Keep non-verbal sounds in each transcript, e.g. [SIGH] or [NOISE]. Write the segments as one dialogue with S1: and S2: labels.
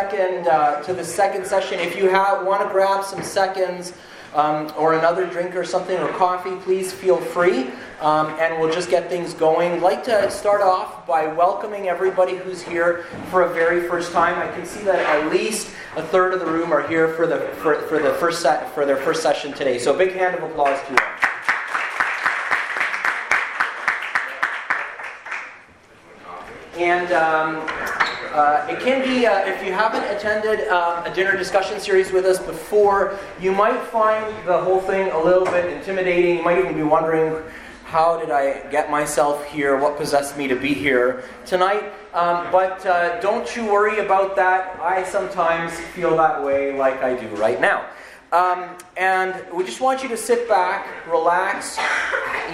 S1: second uh, to the second session. If you have want to grab some seconds um, or another drink or something or coffee, please feel free, um, and we'll just get things going. I'd like to start off by welcoming everybody who's here for a very first time. I can see that at least a third of the room are here for the for, for the first set for their first session today. So, a big hand of applause to you. And um, uh, it can be, uh, if you haven't attended uh, a dinner discussion series with us before, you might find the whole thing a little bit intimidating. You might even be wondering, how did I get myself here? What possessed me to be here tonight? Um, but uh, don't you worry about that. I sometimes feel that way, like I do right now. Um, and we just want you to sit back, relax.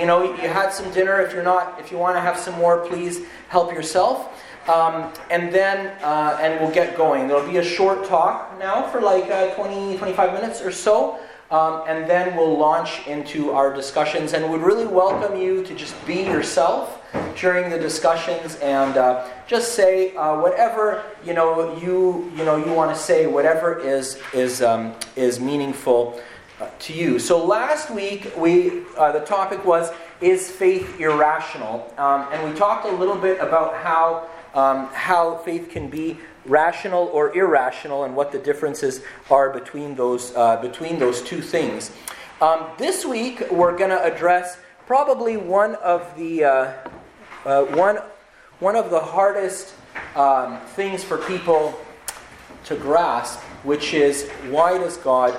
S1: You know, you had some dinner. If you're not, if you want to have some more, please help yourself. Um, and then, uh, and we'll get going. There'll be a short talk now for like uh, 20, 25 minutes or so. Um, and then we'll launch into our discussions. And we'd really welcome you to just be yourself during the discussions and uh, just say uh, whatever you know you you know you want to say, whatever is is um, is meaningful uh, to you. So last week we uh, the topic was is faith irrational, um, and we talked a little bit about how um, how faith can be rational or irrational and what the differences are between those, uh, between those two things. Um, this week, we're going to address probably one of the, uh, uh, one, one of the hardest um, things for people to grasp, which is why does God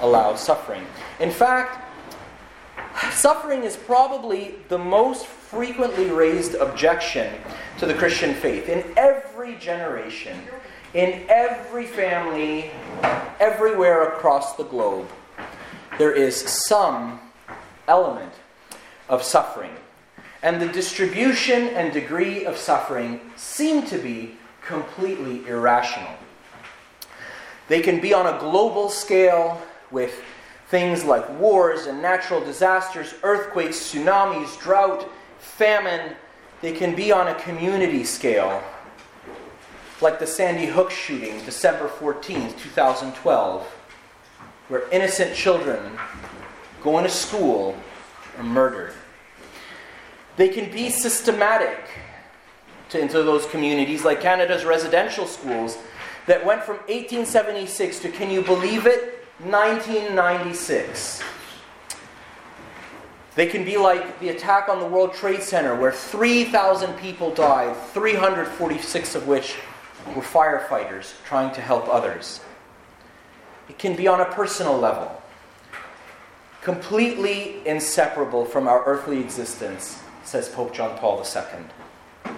S1: allow suffering? In fact, suffering is probably the most frequently raised objection to the Christian faith in every generation, in every family, everywhere across the globe. There is some element of suffering. And the distribution and degree of suffering seem to be completely irrational. They can be on a global scale with things like wars and natural disasters, earthquakes, tsunamis, drought, famine, they can be on a community scale, like the Sandy Hook shooting, December 14th, 2012, where innocent children going to school are murdered. They can be systematic to, into those communities, like Canada's residential schools that went from 1876 to, can you believe it, 1996. They can be like the attack on the World Trade Center, where 3,000 people died, 346 of which were firefighters trying to help others. It can be on a personal level, completely inseparable from our earthly existence, says Pope John Paul II.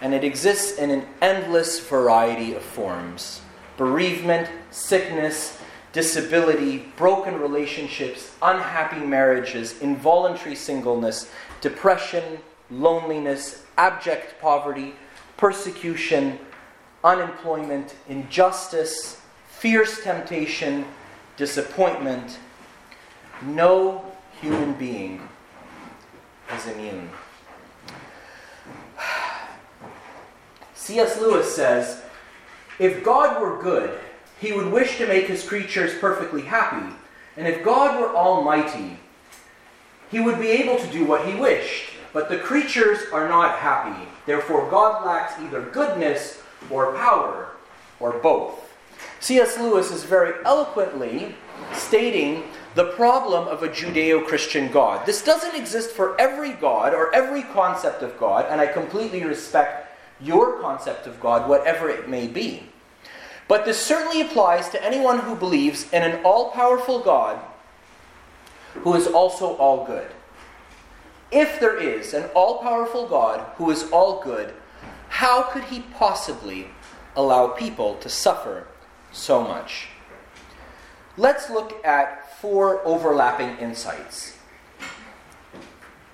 S1: And it exists in an endless variety of forms bereavement, sickness, disability, broken relationships, unhappy marriages, involuntary singleness, depression, loneliness, abject poverty, persecution, unemployment, injustice, fierce temptation, disappointment. No human being is immune. [SIGHS] C.S. Lewis says if God were good, he would wish to make his creatures perfectly happy. And if God were almighty, he would be able to do what he wished. But the creatures are not happy. Therefore, God lacks either goodness or power, or both. C.S. Lewis is very eloquently stating the problem of a Judeo Christian God. This doesn't exist for every God or every concept of God, and I completely respect your concept of God, whatever it may be. But this certainly applies to anyone who believes in an all powerful God who is also all good. If there is an all powerful God who is all good, how could he possibly allow people to suffer so much? Let's look at four overlapping insights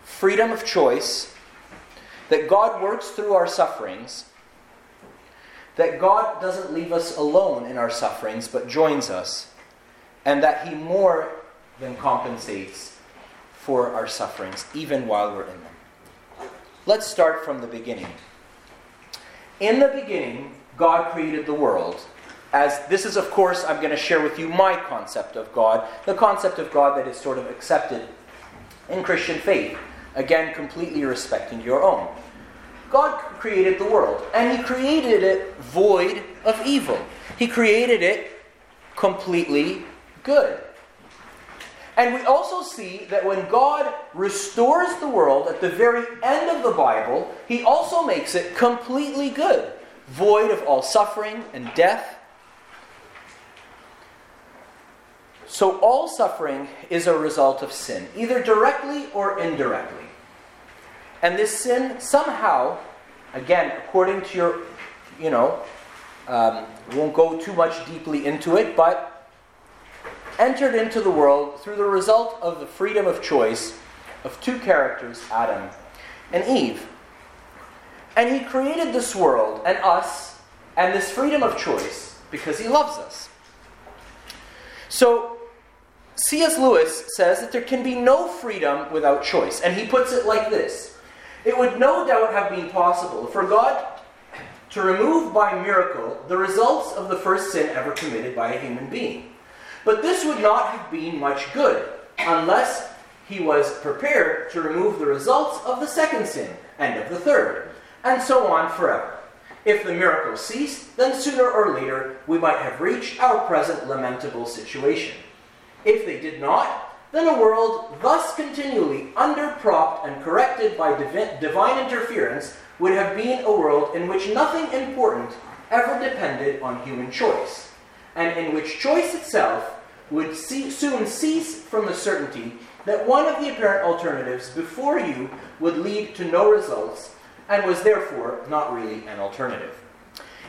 S1: freedom of choice, that God works through our sufferings that God doesn't leave us alone in our sufferings, but joins us, and that He more than compensates for our sufferings, even while we're in them. Let's start from the beginning. In the beginning, God created the world. as this is, of course, I'm going to share with you my concept of God, the concept of God that is sort of accepted in Christian faith. Again, completely respecting your own. God created the world, and He created it void of evil. He created it completely good. And we also see that when God restores the world at the very end of the Bible, He also makes it completely good, void of all suffering and death. So, all suffering is a result of sin, either directly or indirectly. And this sin somehow, again, according to your, you know, um, won't go too much deeply into it, but entered into the world through the result of the freedom of choice of two characters, Adam and Eve. And he created this world and us and this freedom of choice because he loves us. So, C.S. Lewis says that there can be no freedom without choice. And he puts it like this It would no doubt have been possible for God to remove by miracle the results of the first sin ever committed by a human being. But this would not have been much good unless he was prepared to remove the results of the second sin and of the third, and so on forever. If the miracle ceased, then sooner or later we might have reached our present lamentable situation. If they did not, then a world thus continually underpropped and corrected by divi- divine interference would have been a world in which nothing important ever depended on human choice, and in which choice itself would see, soon cease from the certainty that one of the apparent alternatives before you would lead to no results and was therefore not really an alternative.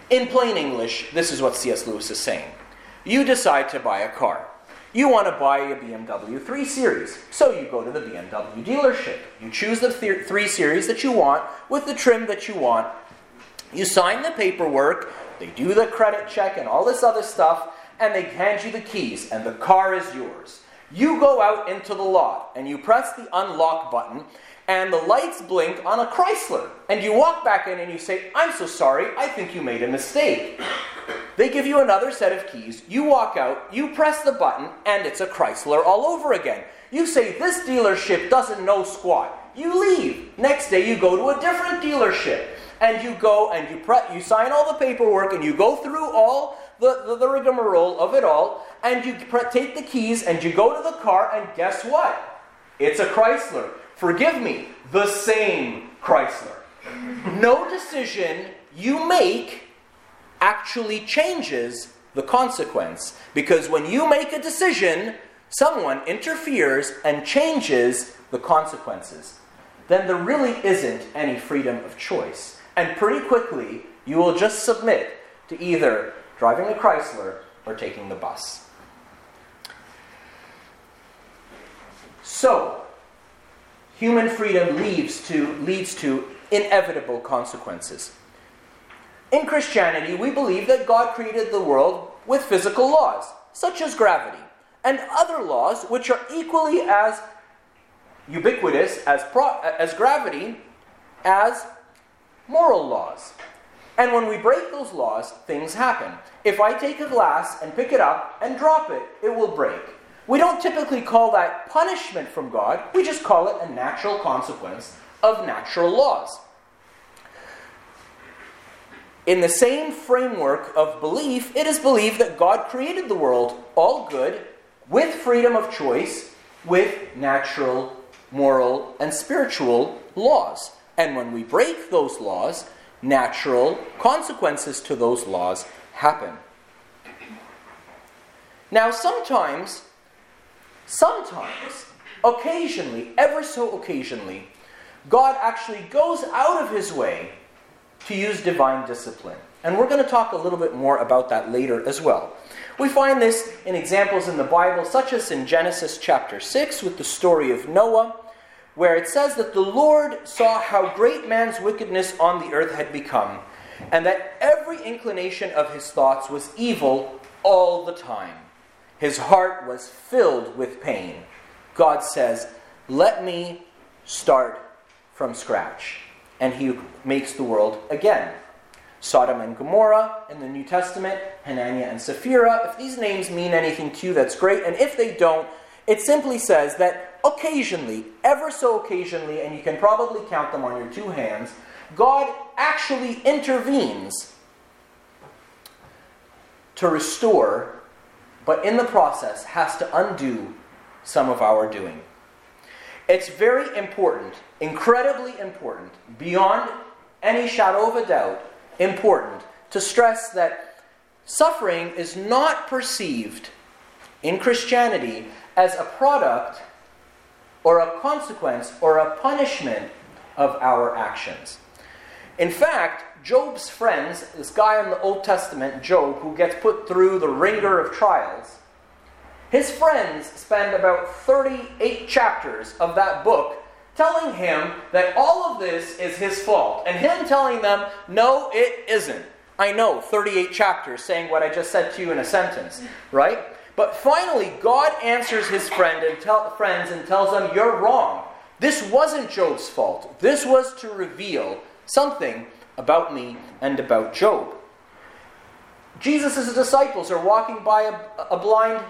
S1: In plain English, this is what C.S. Lewis is saying. You decide to buy a car. You want to buy a BMW 3 Series, so you go to the BMW dealership. You choose the 3 Series that you want with the trim that you want. You sign the paperwork, they do the credit check and all this other stuff, and they hand you the keys, and the car is yours. You go out into the lot and you press the unlock button, and the lights blink on a Chrysler. And you walk back in and you say, I'm so sorry, I think you made a mistake. They give you another set of keys. You walk out, you press the button, and it's a Chrysler all over again. You say, This dealership doesn't know squat. You leave. Next day, you go to a different dealership. And you go and you, pre- you sign all the paperwork and you go through all the, the, the rigmarole of it all, and you take the keys and you go to the car, and guess what? It's a Chrysler. Forgive me, the same Chrysler. No decision you make actually changes the consequence. Because when you make a decision, someone interferes and changes the consequences. Then there really isn't any freedom of choice. And pretty quickly, you will just submit to either driving a Chrysler or taking the bus. So, human freedom leads to, leads to inevitable consequences. In Christianity, we believe that God created the world with physical laws, such as gravity, and other laws which are equally as ubiquitous as, pro- as gravity as moral laws. And when we break those laws, things happen. If I take a glass and pick it up and drop it, it will break. We don't typically call that punishment from God, we just call it a natural consequence of natural laws. In the same framework of belief, it is believed that God created the world all good, with freedom of choice, with natural, moral, and spiritual laws. And when we break those laws, natural consequences to those laws happen. Now, sometimes, sometimes, occasionally, ever so occasionally, God actually goes out of his way to use divine discipline. And we're going to talk a little bit more about that later as well. We find this in examples in the Bible, such as in Genesis chapter 6 with the story of Noah where it says that the Lord saw how great man's wickedness on the earth had become, and that every inclination of his thoughts was evil all the time. His heart was filled with pain. God says, Let me start from scratch. And he makes the world again. Sodom and Gomorrah in the New Testament, Hananiah and Sapphira. If these names mean anything to you, that's great. And if they don't, it simply says that occasionally, ever so occasionally, and you can probably count them on your two hands, God actually intervenes to restore, but in the process has to undo some of our doing. It's very important, incredibly important, beyond any shadow of a doubt, important to stress that suffering is not perceived in Christianity as a product or a consequence or a punishment of our actions. In fact, Job's friends, this guy in the Old Testament, Job, who gets put through the wringer of trials, his friends spend about 38 chapters of that book telling him that all of this is his fault, and him telling them, no, it isn't. I know, 38 chapters saying what I just said to you in a sentence, right? But finally, God answers his friend and tell, friends and tells them, You're wrong. This wasn't Job's fault. This was to reveal something about me and about Job. Jesus' disciples are walking by a, a blind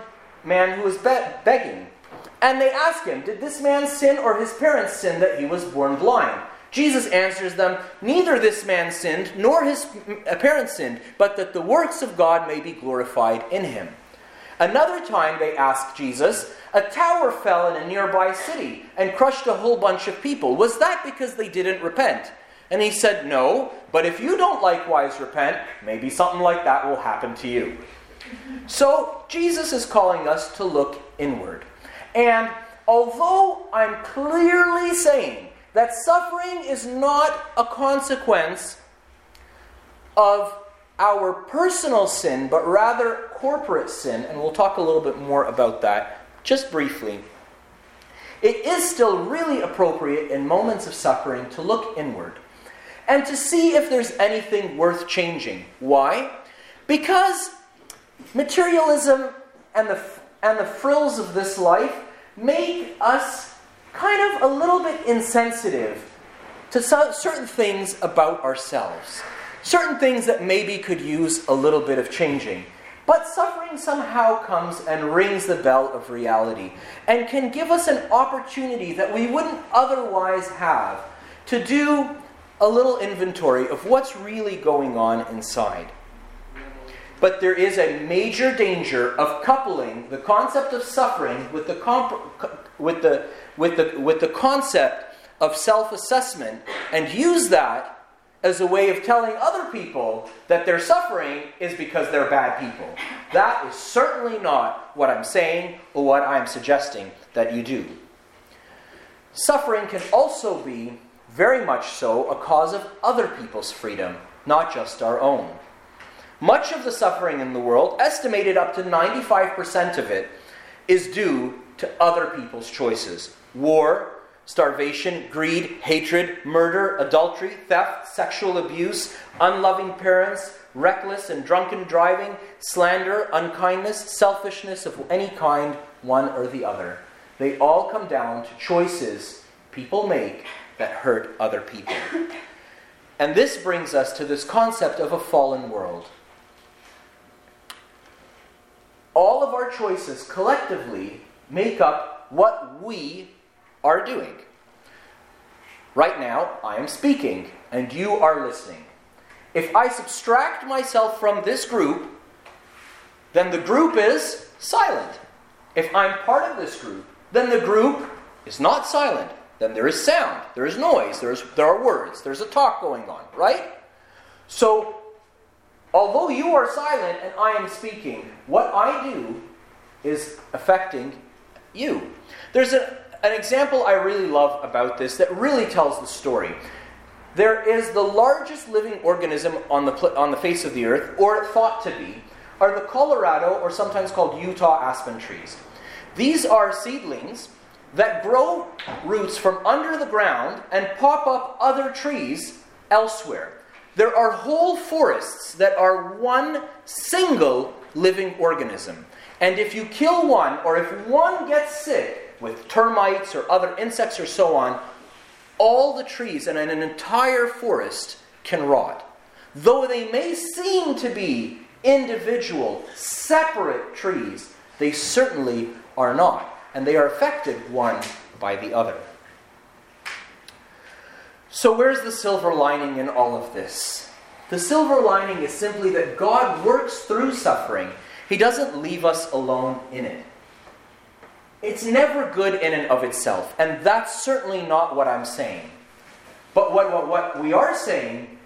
S1: man who is be- begging. And they ask him, Did this man sin or his parents sin that he was born blind? Jesus answers them, Neither this man sinned nor his parents sinned, but that the works of God may be glorified in him. Another time they ask Jesus, A tower fell in a nearby city and crushed a whole bunch of people. Was that because they didn't repent? And he said, No, but if you don't likewise repent, maybe something like that will happen to you. So, Jesus is calling us to look inward. And although I'm clearly saying that suffering is not a consequence of our personal sin, but rather corporate sin, and we'll talk a little bit more about that just briefly, it is still really appropriate in moments of suffering to look inward and to see if there's anything worth changing. Why? Because materialism and the, and the frills of this life make us kind of a little bit insensitive to certain things about ourselves. Certain things that maybe could use a little bit of changing. But suffering somehow comes and rings the bell of reality and can give us an opportunity that we wouldn't otherwise have to do a little inventory of what's really going on inside. But there is a major danger of coupling the concept of suffering with the, comp- with the, with the, with the concept of self assessment and use that as a way of telling other people that their suffering is because they're bad people. That is certainly not what I'm saying or what I'm suggesting that you do. Suffering can also be very much so a cause of other people's freedom, not just our own. Much of the suffering in the world, estimated up to 95% of it, is due to other people's choices war, starvation, greed, hatred, murder, adultery, theft, sexual abuse, unloving parents, reckless and drunken driving, slander, unkindness, selfishness of any kind, one or the other. They all come down to choices people make that hurt other people. And this brings us to this concept of a fallen world. All of our choices collectively make up what we are doing. Right now, I am speaking, and you are listening. If I subtract myself from this group, then the group is silent. If I'm part of this group, then the group is not silent. Then there is sound, there is noise, there, is, there are words, there's a talk going on, right? So, although you are silent and I am speaking, what I do is affecting you. There's a, an example I really love about this that really tells the story. There is the largest living organism on the, on the face of the earth, or thought to be, are the Colorado, or sometimes called Utah aspen trees. These are seedlings that grow roots from under the ground and pop up other trees elsewhere. There are whole forests that are one single living organism. And if you kill one, or if one gets sick with termites or other insects or so on, all the trees and an entire forest can rot. though they may seem to be individual, separate trees, they certainly are not. And they are affected one by the other. So, where's the silver lining in all of this? The silver lining is simply that God works through suffering, He doesn't leave us alone in it. It's never good in and of itself, and that's certainly not what I'm saying. But what, what, what we are saying